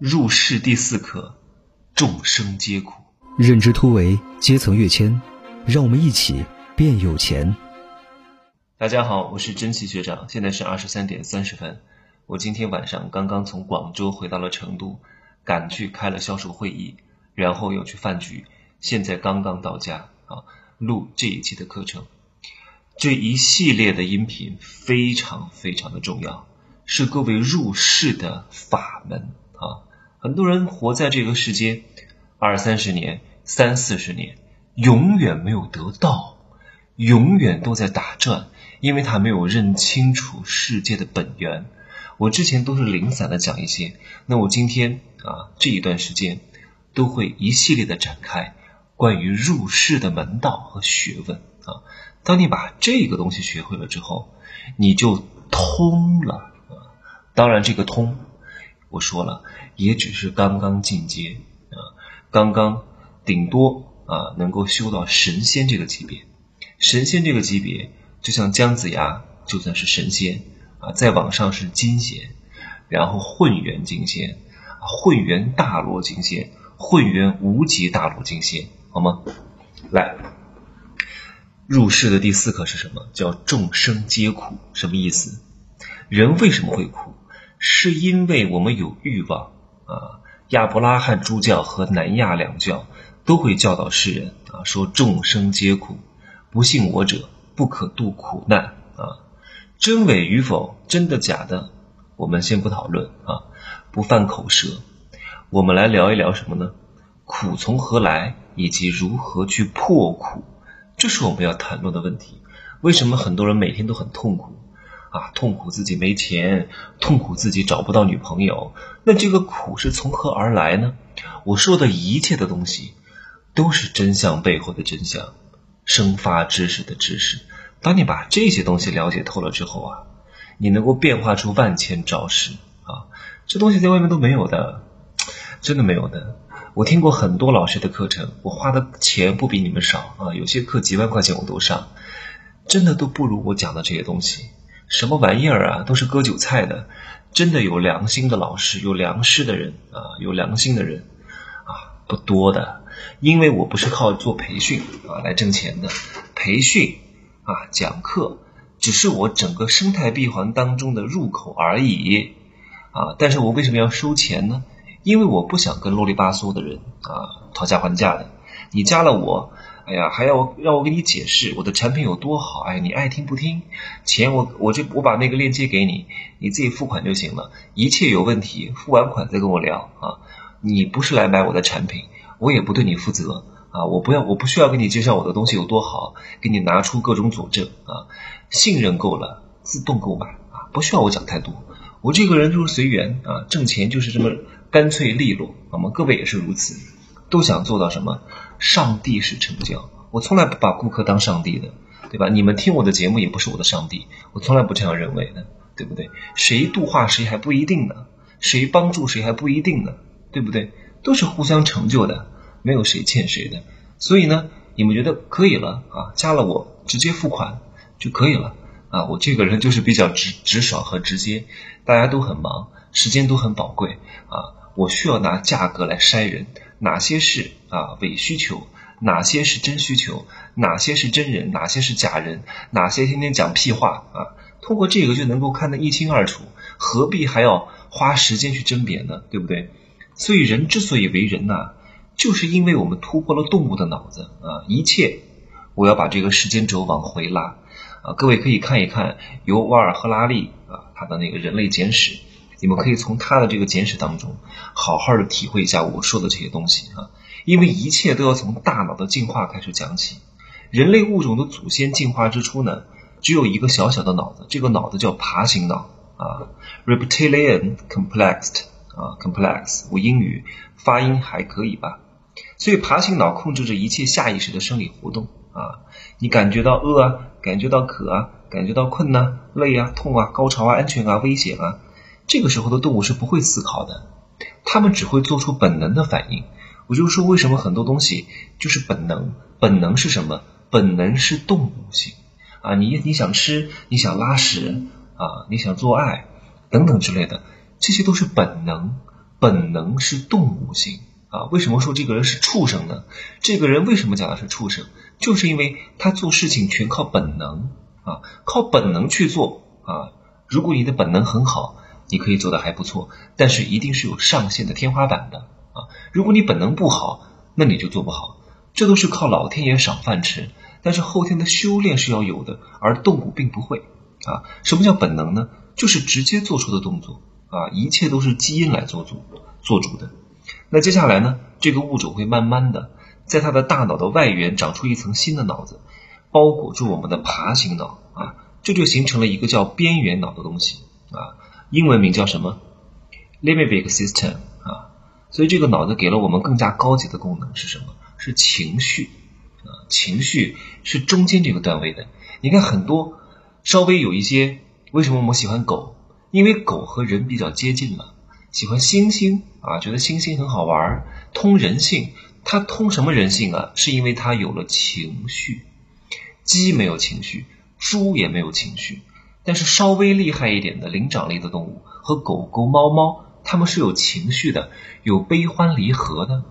入世第四课，众生皆苦。认知突围，阶层跃迁，让我们一起变有钱。大家好，我是真奇学长，现在是二十三点三十分。我今天晚上刚刚从广州回到了成都，赶去开了销售会议，然后又去饭局，现在刚刚到家啊，录这一期的课程。这一系列的音频非常非常的重要，是各位入世的法门啊。很多人活在这个世间二三十年、三四十年，永远没有得到，永远都在打转，因为他没有认清楚世界的本源。我之前都是零散的讲一些，那我今天啊这一段时间都会一系列的展开关于入世的门道和学问啊。当你把这个东西学会了之后，你就通了啊。当然，这个通。我说了，也只是刚刚进阶啊，刚刚顶多啊能够修到神仙这个级别。神仙这个级别，就像姜子牙就算是神仙啊，再往上是金仙，然后混元金仙，混元大罗金仙，混元无极大罗金仙，好吗？来，入世的第四课是什么？叫众生皆苦，什么意思？人为什么会苦？是因为我们有欲望啊！亚伯拉罕诸教和南亚两教都会教导世人啊，说众生皆苦，不信我者不可度苦难啊！真伪与否，真的假的，我们先不讨论啊，不犯口舌。我们来聊一聊什么呢？苦从何来，以及如何去破苦，这是我们要谈论的问题。为什么很多人每天都很痛苦？啊，痛苦自己没钱，痛苦自己找不到女朋友，那这个苦是从何而来呢？我说的一切的东西，都是真相背后的真相，生发知识的知识。当你把这些东西了解透了之后啊，你能够变化出万千招式啊，这东西在外面都没有的，真的没有的。我听过很多老师的课程，我花的钱不比你们少啊，有些课几万块钱我都上，真的都不如我讲的这些东西。什么玩意儿啊，都是割韭菜的。真的有良心的老师，有良师的人啊，有良心的人啊，不多的。因为我不是靠做培训啊来挣钱的，培训啊讲课只是我整个生态闭环当中的入口而已啊。但是我为什么要收钱呢？因为我不想跟啰里吧嗦的人啊讨价还价的。你加了我。哎呀，还要让我给你解释我的产品有多好？哎，你爱听不听？钱我我这我把那个链接给你，你自己付款就行了。一切有问题，付完款再跟我聊啊！你不是来买我的产品，我也不对你负责啊！我不要，我不需要给你介绍我的东西有多好，给你拿出各种佐证啊！信任够了，自动购买啊！不需要我讲太多，我这个人就是随缘啊！挣钱就是这么干脆利落，我们？各位也是如此。都想做到什么？上帝是成交。我从来不把顾客当上帝的，对吧？你们听我的节目也不是我的上帝，我从来不这样认为的，对不对？谁度化谁还不一定呢，谁帮助谁还不一定呢，对不对？都是互相成就的，没有谁欠谁的。所以呢，你们觉得可以了啊？加了我直接付款就可以了啊？我这个人就是比较直直爽和直接，大家都很忙，时间都很宝贵啊。我需要拿价格来筛人，哪些是啊伪需求，哪些是真需求，哪些是真人，哪些是假人，哪些天天讲屁话啊？通过这个就能够看得一清二楚，何必还要花时间去甄别呢？对不对？所以人之所以为人呐，就是因为我们突破了动物的脑子啊！一切，我要把这个时间轴往回拉啊！各位可以看一看由瓦尔赫拉利啊他的那个人类简史。你们可以从他的这个简史当中，好好的体会一下我说的这些东西啊，因为一切都要从大脑的进化开始讲起。人类物种的祖先进化之初呢，只有一个小小的脑子，这个脑子叫爬行脑啊，reptilian complex 啊，complex，我英语发音还可以吧？所以爬行脑控制着一切下意识的生理活动啊，你感觉到饿啊，感觉到渴啊，感觉到困呐，累啊，痛啊，高潮啊，安全啊，危险啊。这个时候的动物是不会思考的，它们只会做出本能的反应。我就说，为什么很多东西就是本能？本能是什么？本能是动物性啊！你你想吃，你想拉屎啊，你想做爱等等之类的，这些都是本能。本能是动物性啊。为什么说这个人是畜生呢？这个人为什么讲的是畜生？就是因为他做事情全靠本能啊，靠本能去做啊。如果你的本能很好，你可以做的还不错，但是一定是有上限的天花板的啊。如果你本能不好，那你就做不好。这都是靠老天爷赏饭吃，但是后天的修炼是要有的，而动物并不会啊。什么叫本能呢？就是直接做出的动作啊，一切都是基因来做主做主的。那接下来呢，这个物种会慢慢的在它的大脑的外缘长出一层新的脑子，包裹住我们的爬行脑啊，这就形成了一个叫边缘脑的东西啊，英文名叫什么？limbic system 啊。所以这个脑子给了我们更加高级的功能是什么？是情绪啊，情绪是中间这个段位的。你看很多稍微有一些，为什么我们喜欢狗？因为狗和人比较接近嘛。喜欢猩猩啊，觉得猩猩很好玩，通人性。它通什么人性啊？是因为它有了情绪。鸡没有情绪，猪也没有情绪，但是稍微厉害一点的灵长类的动物和狗狗、猫猫。它们是有情绪的，有悲欢离合的，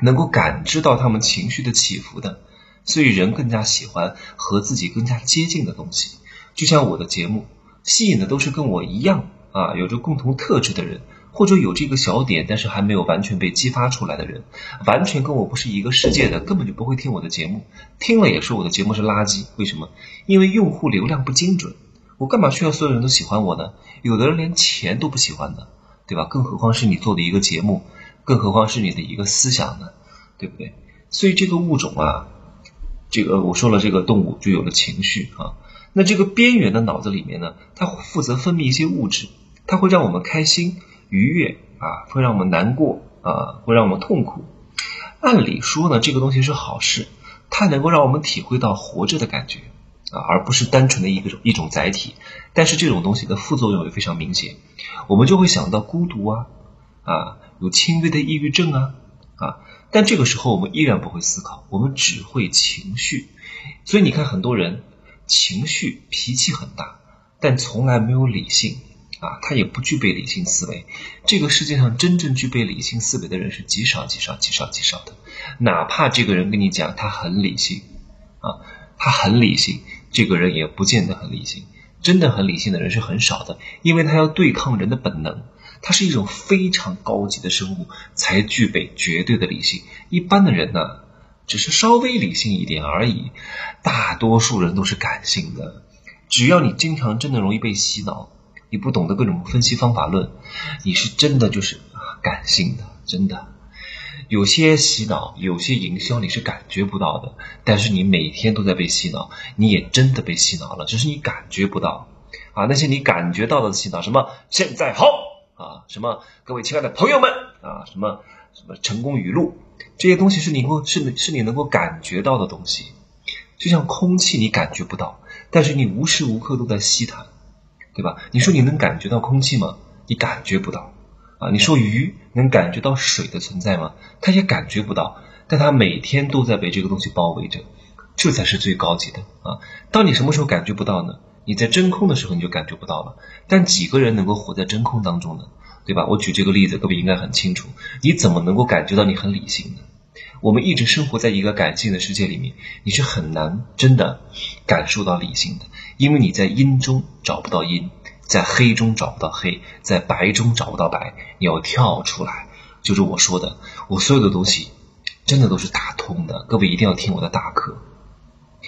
能够感知到他们情绪的起伏的，所以人更加喜欢和自己更加接近的东西。就像我的节目，吸引的都是跟我一样啊，有着共同特质的人，或者有这个小点，但是还没有完全被激发出来的人，完全跟我不是一个世界的，根本就不会听我的节目，听了也说我的节目是垃圾。为什么？因为用户流量不精准。我干嘛需要所有人都喜欢我呢？有的人连钱都不喜欢的。对吧？更何况是你做的一个节目，更何况是你的一个思想呢？对不对？所以这个物种啊，这个我说了，这个动物就有了情绪啊。那这个边缘的脑子里面呢，它负责分泌一些物质，它会让我们开心、愉悦啊，会让我们难过啊，会让我们痛苦。按理说呢，这个东西是好事，它能够让我们体会到活着的感觉。啊，而不是单纯的一个一种载体，但是这种东西的副作用也非常明显，我们就会想到孤独啊，啊，有轻微的抑郁症啊，啊，但这个时候我们依然不会思考，我们只会情绪，所以你看很多人情绪脾气很大，但从来没有理性啊，他也不具备理性思维，这个世界上真正具备理性思维的人是极少极少极少极少的，哪怕这个人跟你讲他很理性啊，他很理性。这个人也不见得很理性，真的很理性的人是很少的，因为他要对抗人的本能，他是一种非常高级的生物，才具备绝对的理性。一般的人呢，只是稍微理性一点而已，大多数人都是感性的。只要你经常真的容易被洗脑，你不懂得各种分析方法论，你是真的就是感性的，真的。有些洗脑，有些营销，你是感觉不到的。但是你每天都在被洗脑，你也真的被洗脑了，只是你感觉不到。啊，那些你感觉到的洗脑，什么现在好啊，什么各位亲爱的朋友们啊，什么什么成功语录，这些东西是你能够是是你能够感觉到的东西。就像空气，你感觉不到，但是你无时无刻都在吸它，对吧？你说你能感觉到空气吗？你感觉不到。啊，你说鱼能感觉到水的存在吗？它也感觉不到，但它每天都在被这个东西包围着，这才是最高级的啊！当你什么时候感觉不到呢？你在真空的时候你就感觉不到了。但几个人能够活在真空当中呢？对吧？我举这个例子，各位应该很清楚。你怎么能够感觉到你很理性呢？我们一直生活在一个感性的世界里面，你是很难真的感受到理性的，因为你在阴中找不到阴。在黑中找不到黑，在白中找不到白，你要跳出来。就是我说的，我所有的东西真的都是打通的。各位一定要听我的大课，《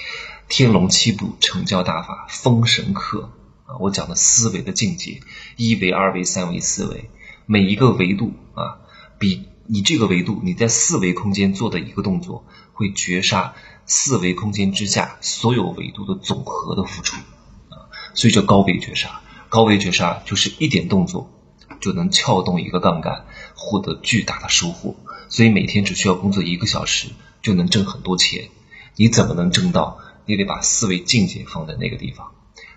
天龙七部成交大法封神课》啊，我讲的思维的境界，一维、二维、三维、四维，每一个维度啊，比你这个维度你在四维空间做的一个动作，会绝杀四维空间之下所有维度的总和的付出啊，所以叫高维绝杀。高维绝杀就是一点动作就能撬动一个杠杆，获得巨大的收获。所以每天只需要工作一个小时就能挣很多钱。你怎么能挣到？你得把思维境界放在那个地方。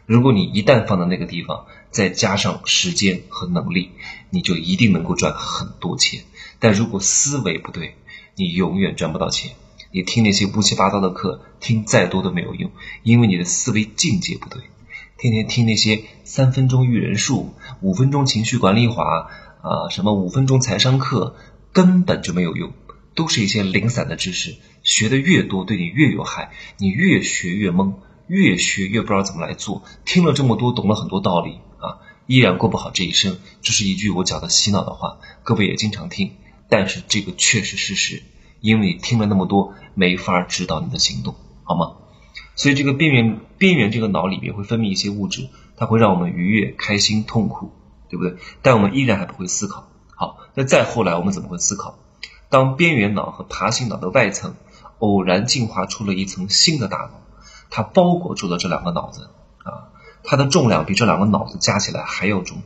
如果你一旦放在那个地方，再加上时间和能力，你就一定能够赚很多钱。但如果思维不对，你永远赚不到钱。你听那些乌七八糟的课，听再多都没有用，因为你的思维境界不对。天天听那些三分钟育人术、五分钟情绪管理法啊，什么五分钟财商课根本就没有用，都是一些零散的知识，学的越多对你越有害，你越学越懵，越学越不知道怎么来做。听了这么多，懂了很多道理啊，依然过不好这一生。这是一句我讲的洗脑的话，各位也经常听，但是这个确实事实，因为听了那么多，没法指导你的行动，好吗？所以这个边缘边缘这个脑里面会分泌一些物质，它会让我们愉悦、开心、痛苦，对不对？但我们依然还不会思考。好，那再后来我们怎么会思考？当边缘脑和爬行脑的外层偶然进化出了一层新的大脑，它包裹住了这两个脑子啊，它的重量比这两个脑子加起来还要重。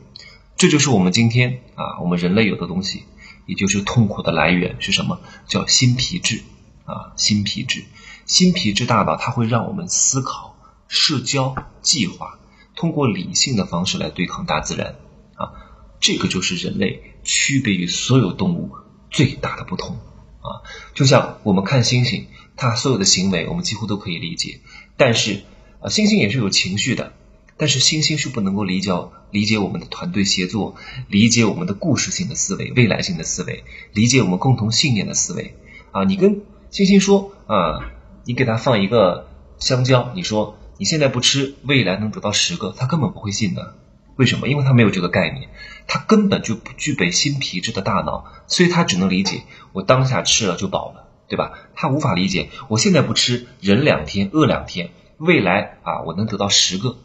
这就是我们今天啊，我们人类有的东西，也就是痛苦的来源是什么？叫新皮质啊，新皮质。新皮质大脑，它会让我们思考、社交、计划，通过理性的方式来对抗大自然啊。这个就是人类区别于所有动物最大的不同啊。就像我们看猩猩，它所有的行为我们几乎都可以理解，但是啊，猩猩也是有情绪的，但是猩猩是不能够理解理解我们的团队协作，理解我们的故事性的思维、未来性的思维，理解我们共同信念的思维啊。你跟猩猩说啊。你给他放一个香蕉，你说你现在不吃，未来能得到十个，他根本不会信的。为什么？因为他没有这个概念，他根本就不具备新皮质的大脑，所以他只能理解我当下吃了就饱了，对吧？他无法理解我现在不吃，忍两天，饿两天，未来啊，我能得到十个，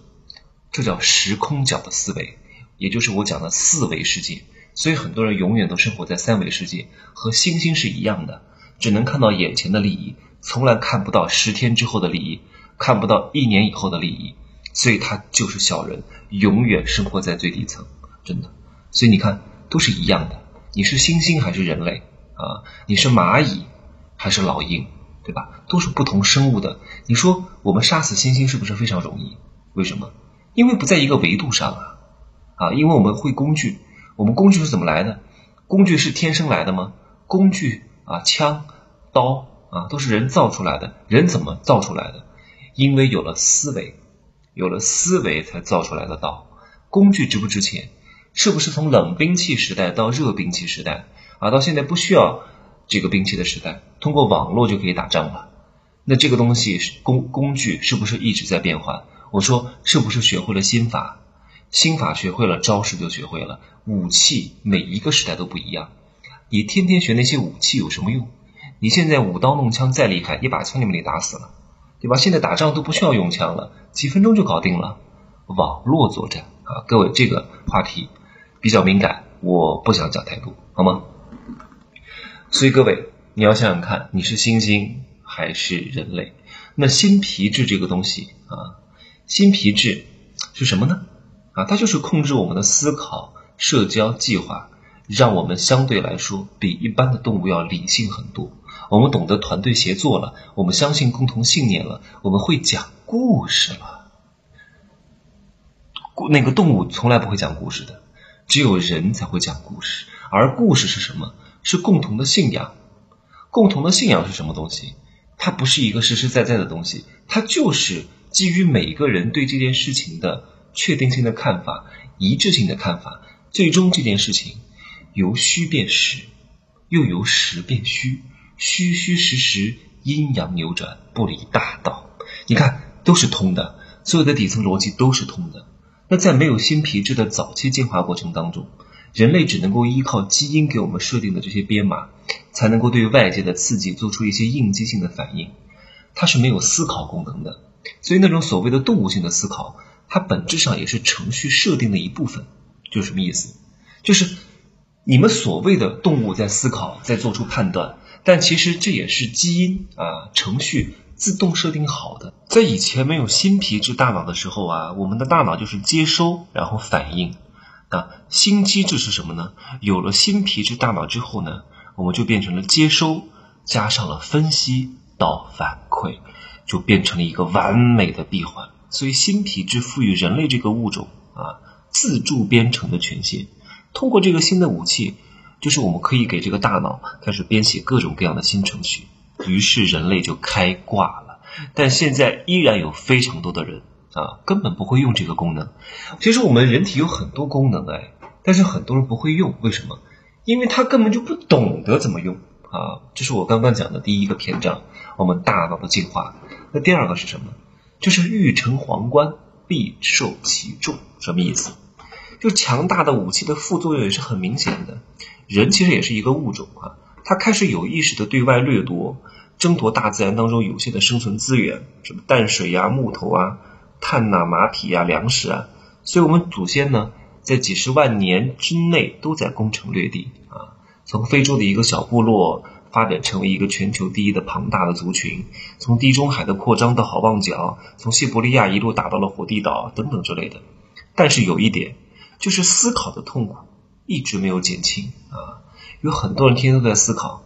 这叫时空角的思维，也就是我讲的四维世界。所以很多人永远都生活在三维世界，和猩猩是一样的，只能看到眼前的利益。从来看不到十天之后的利益，看不到一年以后的利益，所以他就是小人，永远生活在最底层，真的。所以你看，都是一样的。你是猩猩还是人类啊？你是蚂蚁还是老鹰，对吧？都是不同生物的。你说我们杀死猩猩是不是非常容易？为什么？因为不在一个维度上啊啊！因为我们会工具，我们工具是怎么来的？工具是天生来的吗？工具啊，枪、刀。啊，都是人造出来的。人怎么造出来的？因为有了思维，有了思维才造出来的刀。工具值不值钱？是不是从冷兵器时代到热兵器时代啊？到现在不需要这个兵器的时代，通过网络就可以打仗了。那这个东西工工具，是不是一直在变换？我说是不是学会了心法？心法学会了，招式就学会了。武器每一个时代都不一样。你天天学那些武器有什么用？你现在舞刀弄枪再厉害，一把枪就把你打死了，对吧？现在打仗都不需要用枪了，几分钟就搞定了。网络作战啊，各位这个话题比较敏感，我不想讲太多，好吗？所以各位你要想想看，你是猩猩还是人类？那新皮质这个东西啊，新皮质是什么呢？啊，它就是控制我们的思考、社交、计划，让我们相对来说比一般的动物要理性很多。我们懂得团队协作了，我们相信共同信念了，我们会讲故事了。那个动物从来不会讲故事的，只有人才会讲故事。而故事是什么？是共同的信仰。共同的信仰是什么东西？它不是一个实实在在的东西，它就是基于每个人对这件事情的确定性的看法、一致性的看法，最终这件事情由虚变实，又由实变虚。虚虚实实，阴阳扭转，不离大道。你看，都是通的，所有的底层逻辑都是通的。那在没有新皮质的早期进化过程当中，人类只能够依靠基因给我们设定的这些编码，才能够对外界的刺激做出一些应激性的反应。它是没有思考功能的，所以那种所谓的动物性的思考，它本质上也是程序设定的一部分。就什么意思？就是你们所谓的动物在思考，在做出判断。但其实这也是基因啊程序自动设定好的。在以前没有新皮质大脑的时候啊，我们的大脑就是接收然后反应。那新机制是什么呢？有了新皮质大脑之后呢，我们就变成了接收加上了分析到反馈，就变成了一个完美的闭环。所以新皮质赋予人类这个物种啊自助编程的权限，通过这个新的武器。就是我们可以给这个大脑开始编写各种各样的新程序，于是人类就开挂了。但现在依然有非常多的人啊，根本不会用这个功能。其实我们人体有很多功能，哎，但是很多人不会用，为什么？因为他根本就不懂得怎么用啊！这是我刚刚讲的第一个篇章，我们大脑的进化。那第二个是什么？就是欲成皇冠，必受其重。什么意思？就强大的武器的副作用也是很明显的。人其实也是一个物种啊，他开始有意识的对外掠夺，争夺大自然当中有限的生存资源，什么淡水呀、木头啊、碳呐、马匹呀、粮食啊。所以我们祖先呢，在几十万年之内都在攻城略地啊，从非洲的一个小部落发展成为一个全球第一的庞大的族群，从地中海的扩张到好望角，从西伯利亚一路打到了火地岛等等之类的。但是有一点。就是思考的痛苦一直没有减轻啊！有很多人天天都在思考：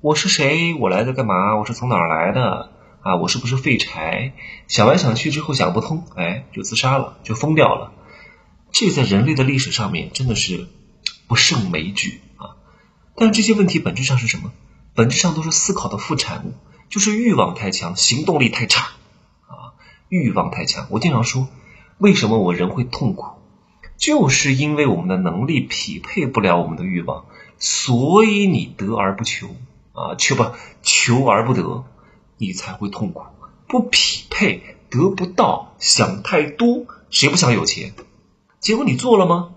我是谁？我来这干嘛？我是从哪儿来的？啊，我是不是废柴？想来想去之后想不通，哎，就自杀了，就疯掉了。这在人类的历史上面真的是不胜枚举啊！但这些问题本质上是什么？本质上都是思考的副产物，就是欲望太强，行动力太差啊！欲望太强，我经常说，为什么我人会痛苦？就是因为我们的能力匹配不了我们的欲望，所以你得而不求啊，求不求而不得，你才会痛苦。不匹配得不到，想太多，谁不想有钱？结果你做了吗？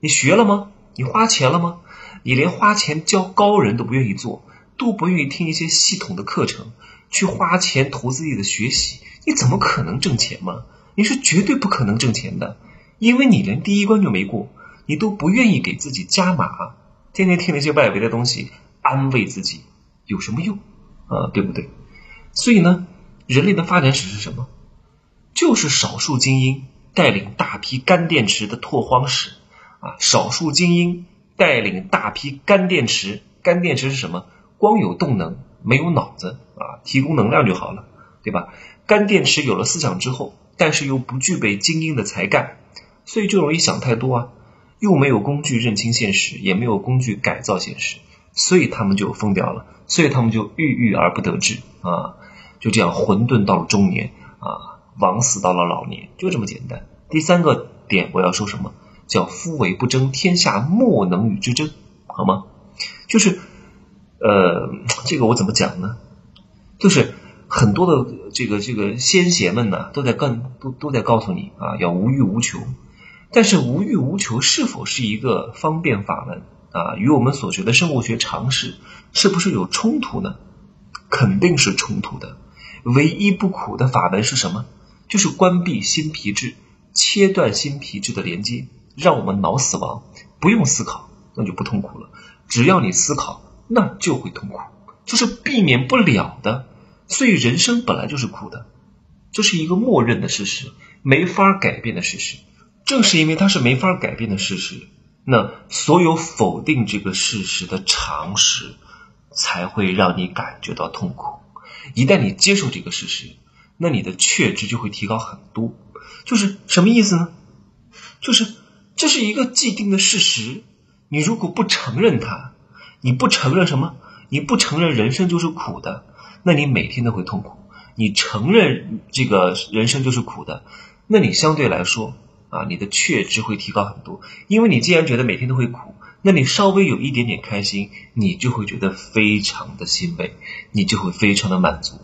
你学了吗？你花钱了吗？你连花钱教高人都不愿意做，都不愿意听一些系统的课程，去花钱投资你的学习，你怎么可能挣钱吗？你是绝对不可能挣钱的。因为你连第一关就没过，你都不愿意给自己加码，天天听那些外围的东西安慰自己，有什么用啊？对不对？所以呢，人类的发展史是什么？就是少数精英带领大批干电池的拓荒史啊！少数精英带领大批干电池，干电池是什么？光有动能没有脑子啊，提供能量就好了，对吧？干电池有了思想之后，但是又不具备精英的才干。所以就容易想太多啊，又没有工具认清现实，也没有工具改造现实，所以他们就疯掉了，所以他们就郁郁而不得志啊，就这样混沌到了中年啊，枉死到了老年，就这么简单。第三个点我要说什么？叫夫为不争，天下莫能与之争，好吗？就是，呃，这个我怎么讲呢？就是很多的这个这个先贤们呢，都在告都都在告诉你啊，要无欲无求。但是无欲无求是否是一个方便法门啊？与我们所学的生物学常识是不是有冲突呢？肯定是冲突的。唯一不苦的法门是什么？就是关闭新皮质，切断新皮质的连接，让我们脑死亡，不用思考，那就不痛苦了。只要你思考，那就会痛苦，这是避免不了的。所以人生本来就是苦的，这是一个默认的事实，没法改变的事实。正是因为它是没法改变的事实，那所有否定这个事实的常识，才会让你感觉到痛苦。一旦你接受这个事实，那你的确知就会提高很多。就是什么意思呢？就是这是一个既定的事实，你如果不承认它，你不承认什么？你不承认人生就是苦的，那你每天都会痛苦。你承认这个人生就是苦的，那你相对来说。啊，你的确知会提高很多，因为你既然觉得每天都会苦，那你稍微有一点点开心，你就会觉得非常的欣慰，你就会非常的满足。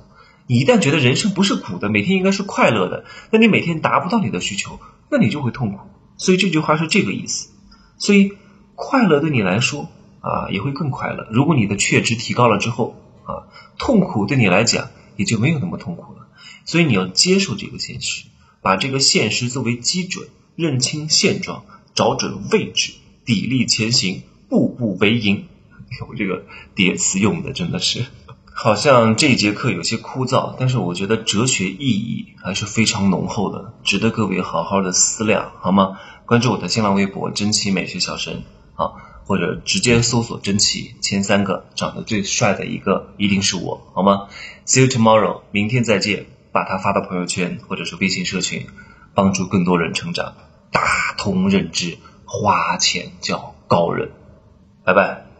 你一旦觉得人生不是苦的，每天应该是快乐的，那你每天达不到你的需求，那你就会痛苦。所以这句话是这个意思。所以快乐对你来说啊，也会更快乐。如果你的确知提高了之后啊，痛苦对你来讲也就没有那么痛苦了。所以你要接受这个现实。把这个现实作为基准，认清现状，找准位置，砥砺前行，步步为营。我这个叠词用的真的是，好像这一节课有些枯燥，但是我觉得哲学意义还是非常浓厚的，值得各位好好的思量，好吗？关注我的新浪微博“真奇美学小神”啊，或者直接搜索“真奇”，前三个长得最帅的一个一定是我，好吗？See you tomorrow，明天再见。把它发到朋友圈或者是微信社群，帮助更多人成长，打通认知，花钱叫高人，拜拜。